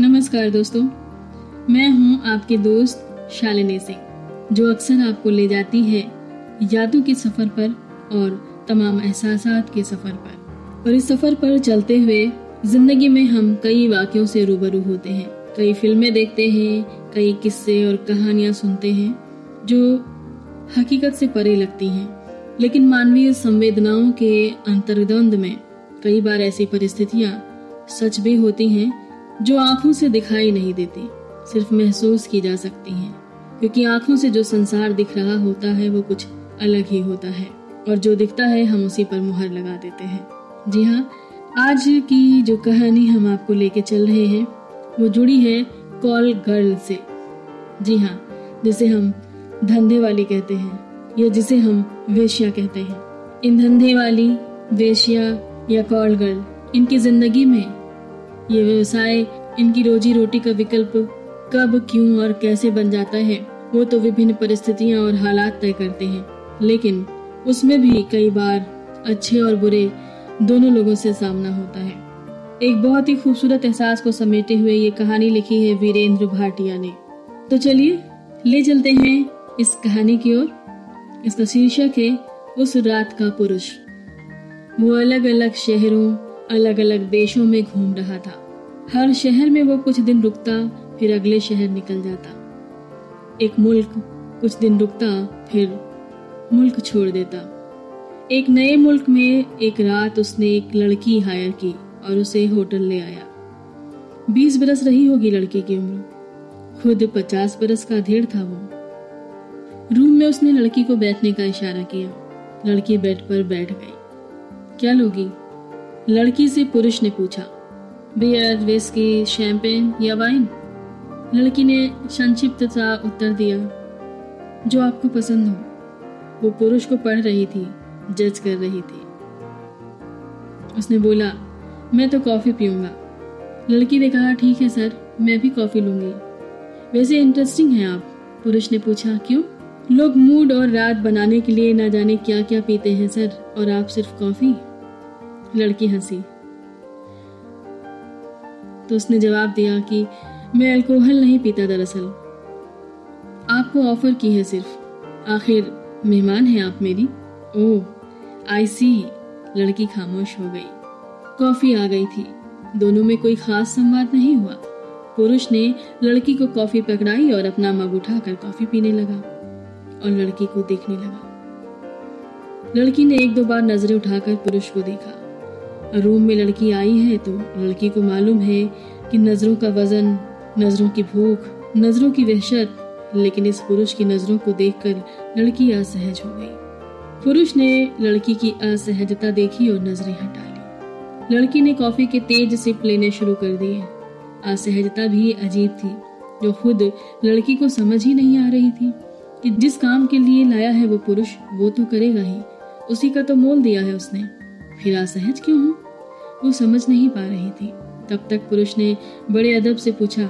नमस्कार दोस्तों, मैं हूँ आपके दोस्त शालिनी सिंह, जो अक्सर आपको ले जाती है यादों के सफ़र पर और तमाम एहसास के सफ़र पर। और इस सफ़र पर चलते हुए ज़िंदगी में हम कई वाक्यों से रूबरू होते हैं। कई फ़िल्में देखते हैं, कई किस्से और कहानियाँ सुनते हैं, जो हकीकत से परे लगती हैं। लेकिन मानवीय संवेदनाओं के अंतर्द्वंद में कई बार ऐसी परिस्थितियाँ सच भी होती हैं जो आँखों से दिखाई नहीं देती, सिर्फ़ महसूस की जा सकती हैं। क्योंकि आँखों से जो संसार दिख रहा होता है, वो कुछ अलग ही होता है, और जो दिखता है, हम उसी पर मुहर लगा देते हैं। जी हाँ आज की जो कहानी हम आपको लेके चल रहे हैं, वो जुड़ी है कॉल गर्ल से। जी हाँ जिसे हम धंधे वाली कहते हैं, या जिसे हम वेश्या कहते हैं। इन धंधे वाली, वेश्या या कॉल गर्ल, इनकी ज़िंदगी में ये व्यवसाय, इनकी रोजी रोटी का विकल्प कब, क्यों और कैसे बन जाता है, वो तो विभिन्न परिस्थितियाँ और हालात तय करते हैं। लेकिन उसमें भी कई बार अच्छे और बुरे दोनों लोगों से सामना होता है। एक बहुत ही खूबसूरत एहसास को समेटे हुए ये कहानी लिखी है वीरेंद्र भाटिया ने। तो चलिए, ले चलते हैं इस कहानी की ओर। इसका शीर्षक है, उस रात का पुरुष। वो अलग अलग शहरों अलग अलग देशों में घूम रहा था। हर शहर में वो कुछ दिन रुकता, फिर अगले शहर निकल जाता। एक मुल्क कुछ दिन रुकता, फिर मुल्क छोड़ देता। एक नए मुल्क में एक रात उसने एक लड़की हायर की और उसे होटल ले आया। बीस बरस रही होगी लड़की की उम्र। खुद पचास बरस का अधेड़ था वो। रूम में उसने लड़की को बैठने का इशारा किया। लड़की बेड पर बैठ गई। क्या लोगी? लड़की से पुरुष ने पूछा, बियर, विस्की, शैंपेन या वाइन? लड़की ने संक्षिप्त सा उत्तर दिया, जो आपको पसंद हो। वो पुरुष को पढ़ रही थी, जज कर रही थी। उसने बोला, मैं तो कॉफ़ी पीऊँगा। लड़की ने कहा, ठीक है सर, मैं भी कॉफ़ी लूँगी। वैसे इंटरेस्टिंग है आप। पुरुष ने पूछा, क्यों? लोग मूड और रात बनाने के लिए ना जाने क्या क्या पीते हैं सर, और आप सिर्फ़ कॉफ़ी? लड़की हँसी। तो उसने जवाब दिया कि मैं अल्कोहल नहीं पीता दरअसल। आपको ऑफ़र की है सिर्फ़। आखिर मेहमान है आप मेरी। ओह आई सी। लड़की खामोश हो गई। कॉफ़ी आ गई थी। दोनों में कोई खास संवाद नहीं हुआ। पुरुष ने लड़की को कॉफ़ी पकड़ाई और अपना मग उठाकर कॉफ़ी पीने लगा और लड़की को देखने लगा। लड़की ने एक दो बार नज़रें उठाकर पुरुष को देखा। रूम में लड़की आई है तो लड़की को मालूम है कि नज़रों का वज़न, नज़रों की भूख, नज़रों की वहशत, लेकिन इस पुरुष की नज़रों को देखकर लड़की असहज हो गई। पुरुष ने लड़की की असहजता देखी और नज़रें हटा ली। लड़की ने कॉफ़ी के तेज सिप लेने शुरू कर दिए। असहजता भी अजीब थी, जो खुद लड़की को समझ ही नहीं आ रही थी कि जिस काम के लिए लाया है वो पुरुष, वो तो करेगा ही। उसी का तो मोल दिया है उसने। फिर असहज क्यों हूँ? वो समझ नहीं पा रही थी। तब तक पुरुष ने बड़े अदब से पूछा,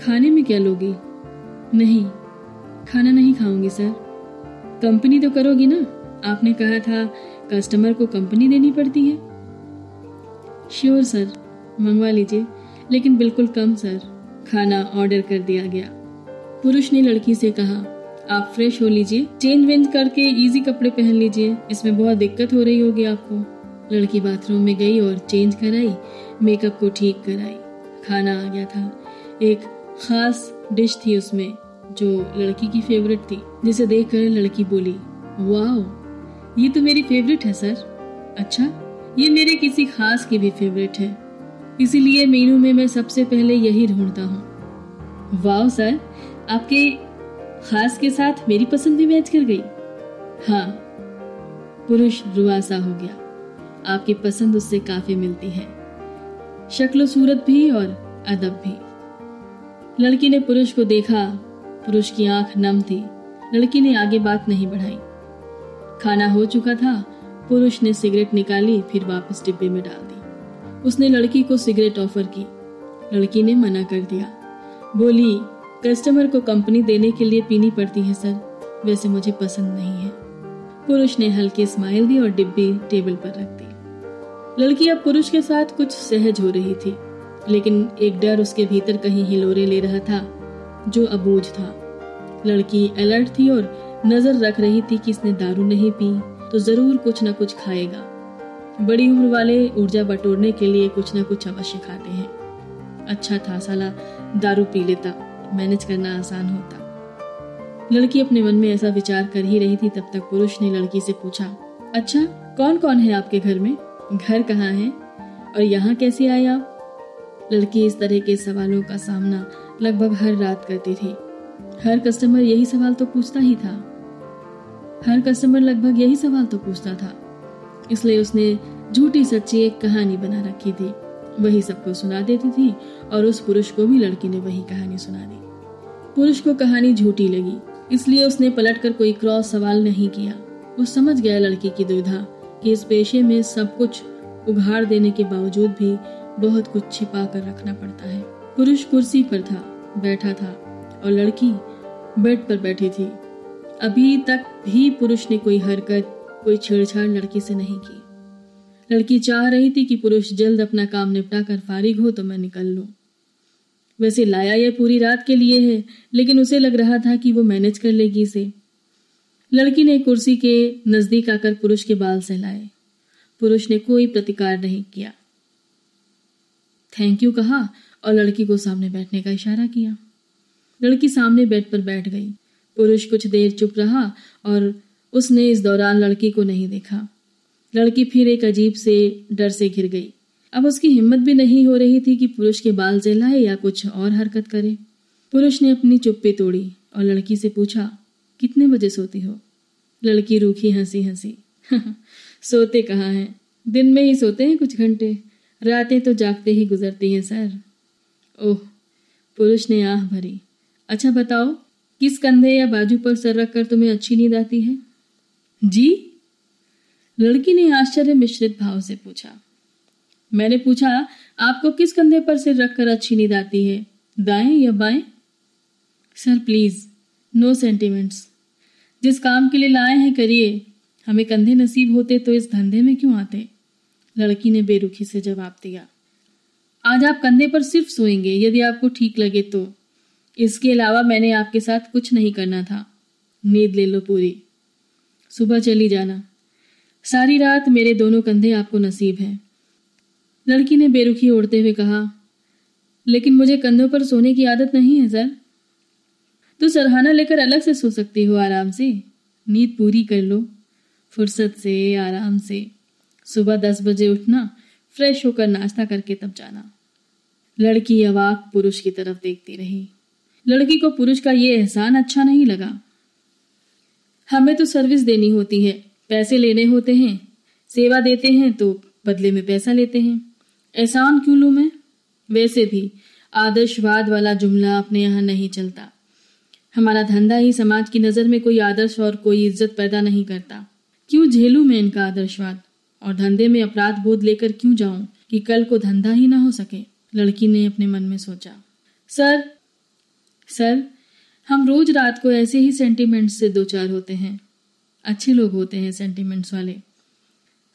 खाने में क्या लोगी? नहीं, खाना नहीं खाऊँगी, सर। कंपनी तो करोगी ना? आपने कहा था कस्टमर को कंपनी देनी पड़ती है? श्योर, सर, मंगवा लीजिए, लेकिन बिल्कुल कम, सर। खाना ऑर्डर कर दिया गया। पुरुष ने लड़की से कहा, आप फ्रेश हो लीजिए। चेंज वेंज करके इजी कपड़े पहन लीजिए। इसमें बहुत दिक्कत हो रही होगी आपको। लड़की बाथरूम में गई और चेंज कराई मेकअप को ठीक कराई। खाना आ गया था। एक खास डिश थी उसमें, जो लड़की की फेवरेट थी, जिसे देखकर लड़की बोली वाह ये तो मेरी फेवरेट है, सर। अच्छा ये मेरे किसी खास की भी फेवरेट है। इसीलिए मेनू में मैं सबसे पहले यही ढूंढता हूँ। वाह सर, आपके खास के साथ मेरी पसंद भी मैच कर गई। हाँ पुरुष रुआसा हो गया। आपकी पसंद उससे काफ़ी मिलती है। शक्ल सूरत भी और अदब भी। लड़की ने पुरुष को देखा, पुरुष की आँख नम थी। लड़की ने आगे बात नहीं बढ़ाई। खाना हो चुका था, पुरुष ने सिगरेट निकाली, फिर वापस डिब्बे में डाल दी। उसने लड़की को सिगरेट ऑफ़र की। लड़की ने मना कर दिया। बोली, कस्टमर को कंपनी देने के लिए पीनी पड़ती है, सर। वैसे मुझे पसंद नहीं है। पुरुष ने हल्की स्माइल दी और डिब्बी टेबल पर रख दी। लड़की अब पुरुष के साथ कुछ सहज हो रही थी, लेकिन एक डर उसके भीतर कहीं हिलोरे ले रहा था, जो अबूझ था। लड़की अलर्ट थी और नज़र रख रही थी कि इसने दारू नहीं पी तो ज़रूर कुछ न कुछ खाएगा। बड़ी उम्र वाले ऊर्जा बटोरने के लिए कुछ न कुछ अवश्य खाते हैं। अच्छा था साला, दारू पी लेता मैनेज करना आसान होता। लड़की अपने मन में ऐसा विचार कर ही रही थी, तब तक पुरुष ने लड़की से पूछा अच्छा कौन कौन है आपके घर में? घर कहाँ है? और यहाँ कैसे आए आप? लड़की इस तरह के सवालों का सामना लगभग हर रात करती थी। हर कस्टमर यही सवाल तो पूछता ही था। हर कस्टमर लगभग यही सवाल तो पूछता था। इसलिए उसने झूठी सच्ची एक कहानी बना रखी थी। वही सबको सुना देती थी और उस पुरुष को भी लड़की ने वही कहानी सुना दी। पुरुष को कहानी झूठी लगी। इसलिए उसने पलटकर कोई क्रॉस सवाल नहीं किया। वो समझ गया लड़की की दुविधा कि इस पेशे में सब कुछ उघाड़ देने के बावजूद भी बहुत कुछ छिपा कर रखना पड़ता है। पुरुष कुर्सी पर था, बैठा था और लड़की बेड पर बैठी थी। अभी तक भी पुरुष ने कोई हरकत, कोई छेड़छाड़ लड़की से नहीं की। लड़की चाह रही थी कि पुरुष जल्द अपना काम निपटा कर फारिग हो तो मैं निकल लूँ। वैसे लाया यह पूरी रात के लिए है, लेकिन उसे लग रहा था कि वो मैनेज कर लेगी इसे। लड़की ने कुर्सी के नज़दीक आकर पुरुष के बाल सहलाए। पुरुष ने कोई प्रतिकार नहीं किया। थैंक यू कहा और लड़की को सामने बैठने का इशारा किया। लड़की सामने बेड पर बैठ गई। पुरुष कुछ देर चुप रहा और उसने इस दौरान लड़की को नहीं देखा। लड़की फिर एक अजीब से डर से घिर गई। अब उसकी हिम्मत भी नहीं हो रही थी कि पुरुष के बाल जलाए या कुछ और हरकत करे। पुरुष ने अपनी चुप्पी तोड़ी और लड़की से पूछा, कितने बजे सोती हो? लड़की रूखी हँसी हँसी सोते कहाँ हैं? दिन में ही सोते हैं कुछ घंटे। रातें तो जागते ही गुजरती हैं, सर। ओह, पुरुष ने आह भरी अच्छा बताओ, किस कंधे या बाजू पर सर रखकर तुम्हें अच्छी नींद आती है? जी? लड़की ने आश्चर्य मिश्रित भाव से पूछा मैंने पूछा, आपको किस कंधे पर सिर रखकर अच्छी नींद आती है? दाएँ या बाएँ? सर प्लीज़ नो सेंटिमेंट्स जिस काम के लिए लाए हैं, करिए। हमें कंधे नसीब होते तो इस धंधे में क्यों आते? लड़की ने बेरुखी से जवाब दिया। आज आप कंधे पर सिर्फ़ सोएँगे, यदि आपको ठीक लगे तो। इसके अलावा मैंने आपके साथ कुछ नहीं करना था। नींद ले लो पूरी। सुबह चली जाना। सारी रात मेरे दोनों कंधे आपको नसीब हैं। लड़की ने बेरुखी ओढ़ते हुए कहा, लेकिन मुझे कंधों पर सोने की आदत नहीं है, सर। तो सरहाना लेकर अलग से सो सकती हो, आराम से। नींद पूरी कर लो, फुर्सत से, आराम से। सुबह दस बजे उठना, फ्रेश होकर नाश्ता करके तब जाना। लड़की अवाक पुरुष की तरफ़ देखती रही। लड़की को पुरुष का ये एहसान अच्छा नहीं लगा। हमें तो सर्विस देनी होती है, पैसे लेने होते हैं, सेवा देते हैं तो बदले में पैसा लेते हैं। एहसान क्यों लू मैं? वैसे भी, आदर्शवाद वाला जुमला अपने यहाँ नहीं चलता। हमारा धंधा ही समाज की नज़र में कोई आदर्श और कोई इज़्ज़त पैदा नहीं करता। क्यों झेलू मैं इनका आदर्शवाद? और धंधे में अपराध बोध लेकर क्यों जाऊँ कि कल को धंधा ही ना हो सके? लड़की ने अपने मन में सोचा। सर सर, हम रोज रात को ऐसे ही सेंटिमेंट्स से दो चार होते हैं। अच्छे लोग होते हैं सेंटिमेंट्स वाले।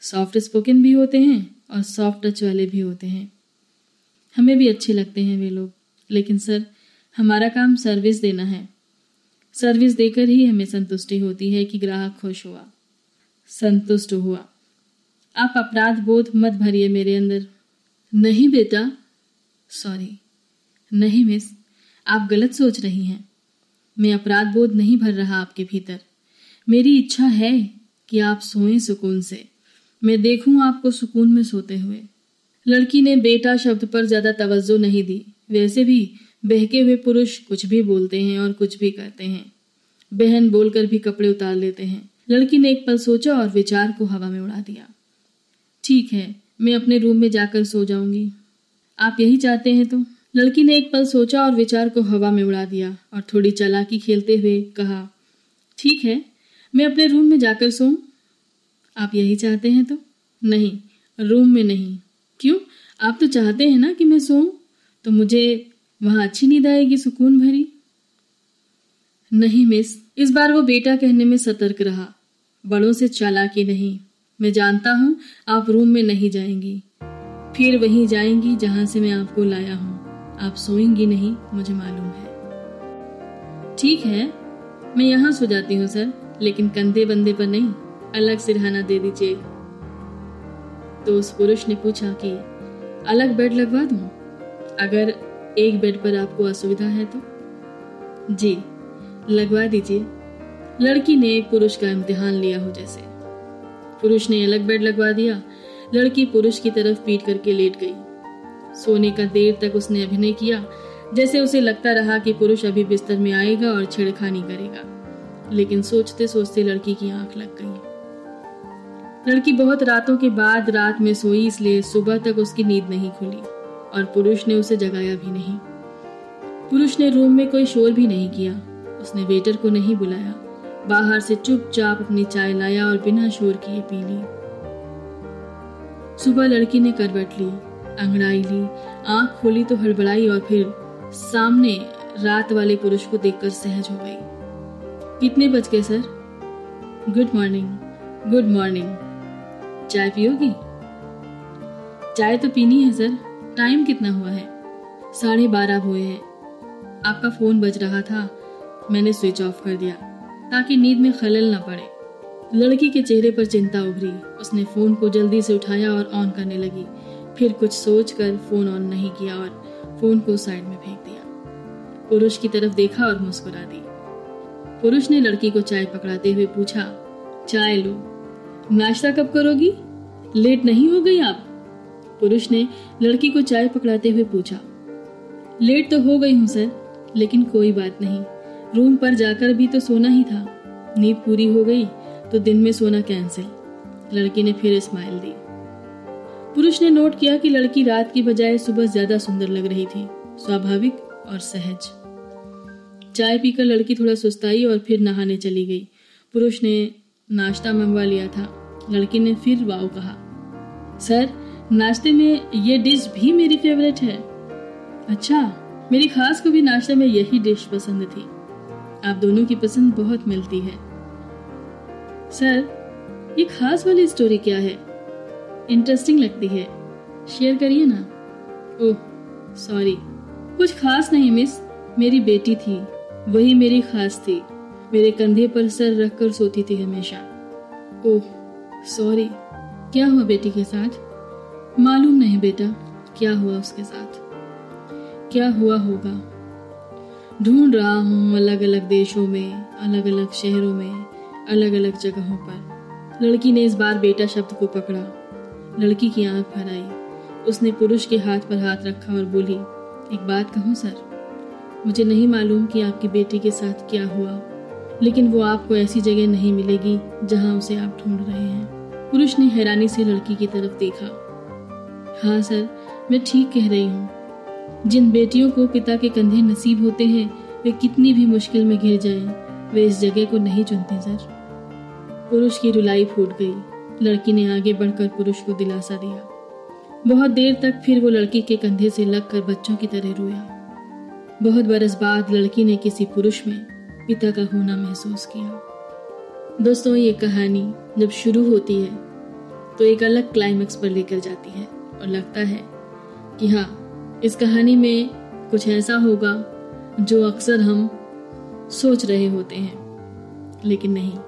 सॉफ्ट स्पोकन भी होते हैं और सॉफ्ट टच वाले भी होते हैं। हमें भी अच्छे लगते हैं वे लोग। लेकिन सर, हमारा काम सर्विस देना है। सर्विस देकर ही हमें संतुष्टि होती है कि ग्राहक खुश हुआ। संतुष्ट हुआ। आप अपराध बोध मत भरिए मेरे अंदर। नहीं बेटा। सॉरी नहीं मिस आप गलत सोच रही हैं। मैं अपराध बोध नहीं भर रहा आपके भीतर। मेरी इच्छा है कि आप सोएँ सुकून से। मैं देखूँ आपको सुकून में सोते हुए। लड़की ने बेटा शब्द पर ज़्यादा तवज्जो नहीं दी। वैसे भी बहके हुए पुरुष कुछ भी बोलते हैं और कुछ भी करते हैं। बहन बोलकर भी कपड़े उतार लेते हैं। लड़की ने एक पल सोचा और विचार को हवा में उड़ा दिया। ठीक है, मैं अपने रूम में जाकर सो जाऊँगी। आप यही चाहते हैं तो? लड़की ने एक पल सोचा और विचार को हवा में उड़ा दिया और थोड़ी चलाकी खेलते हुए कहा, ठीक है, मैं अपने रूम में जाकर सोऊं। आप यही चाहते हैं तो? नहीं, रूम में नहीं। क्यों? आप तो चाहते हैं ना कि मैं सोऊं तो मुझे वहाँ अच्छी नींद आएगी सुकून भरी। नहीं मिस, इस बार वो बेटा कहने में सतर्क रहा। बड़ों से चालाकी नहीं। मैं जानता हूँ आप रूम में नहीं जाएँगी। फिर वहीं जाएँगी जहाँ से मैं आपको लाया हूँ। आप सोएँगी नहीं, मुझे मालूम है। ठीक है, मैं यहाँ सो जाती हूँ, सर, लेकिन कंधे बंदे पर नहीं। अलग सिरहाना दे दीजिए। तो उस पुरुष ने पूछा कि, अलग बेड लगवा दूँ? अगर एक बेड पर आपको असुविधा है तो? जी, लगवा दीजिए। लड़की ने एक पुरुष का इम्तिहान लिया हो जैसे। पुरुष ने अलग बेड लगवा दिया। लड़की पुरुष की तरफ़ पीट करके लेट गई। सोने का देर तक उसने अभिनय किया, जैसे उसे लगता रहा कि पुरुष अभी बिस्तर में आएगा और छेड़खानी करेगा। लेकिन सोचते सोचते लड़की की आँख लग गई। लड़की बहुत रातों के बाद रात में सोई, इसलिए सुबह तक उसकी नींद नहीं खुली, और पुरुष ने उसे जगाया भी नहीं। पुरुष ने रूम में कोई शोर भी नहीं किया। उसने वेटर को नहीं बुलाया। बाहर से चुपचाप अपनी चाय लाया और बिना शोर किए पी ली। सुबह लड़की ने करवट ली, अंगड़ाई ली, आँख खोली तो हड़बड़ाई और फिर सामने रात वाले पुरुष को देखकर सहज हो गई। कितने बज गए, sir? Good morning. Good morning. चाय पियोगी? चाय तो पीनी है, सर। टाइम कितना हुआ है? साढ़े बारह हुए हैं। आपका फ़ोन बज रहा था। मैंने स्विच ऑफ़ कर दिया, ताकि नींद में खलल न पड़े। लड़की के चेहरे पर चिंता उभरी। उसने फ़ोन को जल्दी से उठाया और ऑन करने लगी। फिर कुछ सोच कर फ़ोन ऑन नहीं किया और फ़ोन को साइड में फेंक दिया। पुरुष की तरफ़ देखा और मुस्कुरा दी। पुरुष ने लड़की को चाय पकड़ाते हुए पूछा, चाय लो। नाश्ता कब करोगी? लेट नहीं हो गई आप? पुरुष ने लड़की को चाय पकड़ाते हुए पूछा। लेट तो हो गई हूँ, सर, लेकिन कोई बात नहीं। रूम पर जाकर भी तो सोना ही था। नींद पूरी हो गई तो दिन में सोना कैंसिल लड़की ने फिर स्माइल दी। पुरुष ने नोट किया कि लड़की रात की बजाय सुबह ज़्यादा सुंदर लग रही थी। स्वाभाविक और सहज। चाय पीकर लड़की थोड़ा सुस्ताई और फिर नहाने चली गई। पुरुष ने नाश्ता मंगवा लिया था। लड़की ने फिर वाव कहा, सर, नाश्ते में ये डिश भी मेरी फेवरेट है। अच्छा मेरी खास को भी नाश्ते में यही डिश पसंद थी। आप दोनों की पसंद बहुत मिलती है। सर, ये खास वाली स्टोरी क्या है? इंटरेस्टिंग लगती है। शेयर करिए ना। ओह सॉरी कुछ खास नहीं मिस मेरी बेटी थी। वही मेरी खास थी। मेरे कंधे पर सर रखकर सोती थी हमेशा। ओह, सॉरी, क्या हुआ बेटी के साथ? मालूम नहीं बेटा, क्या हुआ उसके साथ? क्या हुआ होगा? ढूंढ रहा हूँ अलग अलग देशों में अलग अलग शहरों में अलग अलग जगहों पर। लड़की ने इस बार बेटा शब्द को पकड़ा। लड़की की आँख भर आई। उसने पुरुष के हाथ पर हाथ रखा और बोली, एक बात कहूँ, सर? मुझे नहीं मालूम कि आपकी बेटी के साथ क्या हुआ। लेकिन वो आपको ऐसी जगह नहीं मिलेगी जहाँ उसे आप ढूंढ रहे हैं। पुरुष ने हैरानी से लड़की की तरफ़ देखा। हाँ सर मैं ठीक कह रही हूँ। जिन बेटियों को पिता के कंधे नसीब होते हैं वे कितनी भी मुश्किल में घिर जाएँ, वे इस जगह को नहीं चुनते सर। पुरुष की रुलाई फूट गई। लड़की ने आगे बढ़कर पुरुष को दिलासा दिया। बहुत देर तक फिर वो लड़की के कंधे से लगकर बच्चों की तरह रोया। बहुत बरस बाद लड़की ने किसी पुरुष में पिता का होना महसूस किया। दोस्तों, ये कहानी जब शुरू होती है तो एक अलग क्लाइमेक्स पर लेकर जाती है और लगता है कि हाँ इस कहानी में कुछ ऐसा होगा जो अक्सर हम सोच रहे होते हैं। लेकिन नहीं,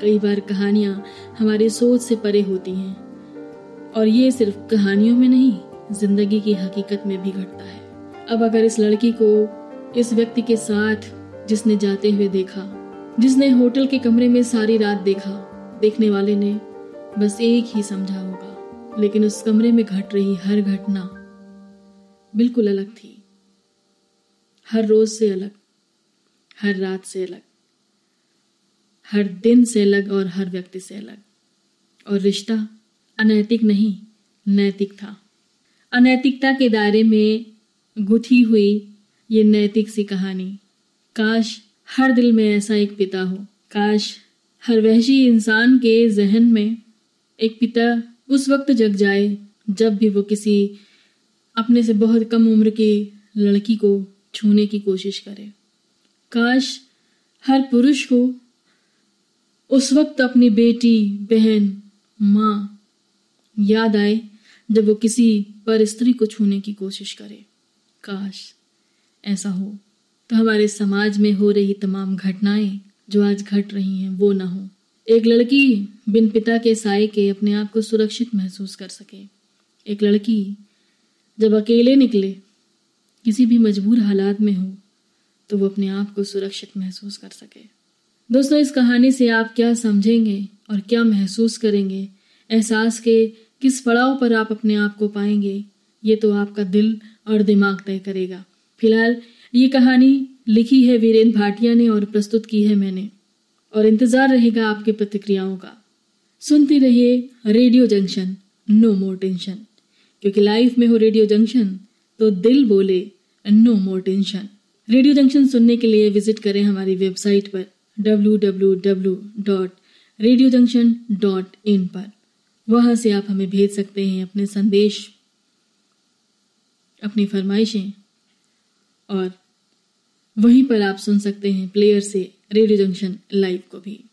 कई बार कहानियाँ हमारी सोच से परे होती हैं और ये सिर्फ़ कहानियों में नहीं, ज़िंदगी की हकीकत में भी घटता है। अब अगर इस लड़की को, इस व्यक्ति के साथ जिसने जाते हुए देखा, जिसने होटल के कमरे में सारी रात देखा, देखने वाले ने बस एक ही समझा होगा, लेकिन उस कमरे में घट रही हर घटना बिल्कुल अलग थी। हर रोज से अलग, हर रात से अलग, हर दिन से अलग और हर व्यक्ति से अलग। और रिश्ता अनैतिक नहीं, नैतिक था। अनैतिकता के दायरे में गुथी हुई ये नैतिक सी कहानी। काश हर दिल में ऐसा एक पिता हो। काश हर वहशी इंसान के जहन में एक पिता उस वक्त जग जाए, जब भी वो किसी अपने से बहुत कम उम्र की लड़की को छूने की कोशिश करे। काश हर पुरुष को उस वक्त अपनी बेटी, बहन, माँ याद आए, जब वो किसी पर स्त्री को छूने की कोशिश करे। काश ऐसा हो। तो हमारे समाज में हो रही तमाम घटनाएँ जो आज घट रही हैं, वो ना हो। एक लड़की बिन पिता के साय के अपने आप को सुरक्षित महसूस कर सके। एक लड़की जब अकेले निकले, किसी भी मजबूर हालात में हो तो वो अपने आप को सुरक्षित महसूस कर सके। दोस्तों, इस कहानी से आप क्या समझेंगे और क्या महसूस करेंगे? एहसास के किस पड़ाव पर आप अपने आप को पाएँगे, ये तो आपका दिल और दिमाग तय करेगा। फ़िलहाल ये कहानी लिखी है वीरेंद्र भाटिया ने और प्रस्तुत की है मैंने। और इंतज़ार रहेगा आपके प्रतिक्रियाओं का। सुनते रहिए radio junction, no more tension. क्योंकि लाइफ में हो रेडियो जंक्शन तो दिल बोले, no more tension. Radio junction सुनने के लिए विज़िट करें हमारी वेबसाइट पर, www.radiojunction.in पर। वहाँ से आप हमें भेज सकते हैं अपने संदेश, अपनी फरमाइशें और वहीं पर आप सुन सकते हैं प्लेयर से रेडियो जंक्शन लाइव को भी।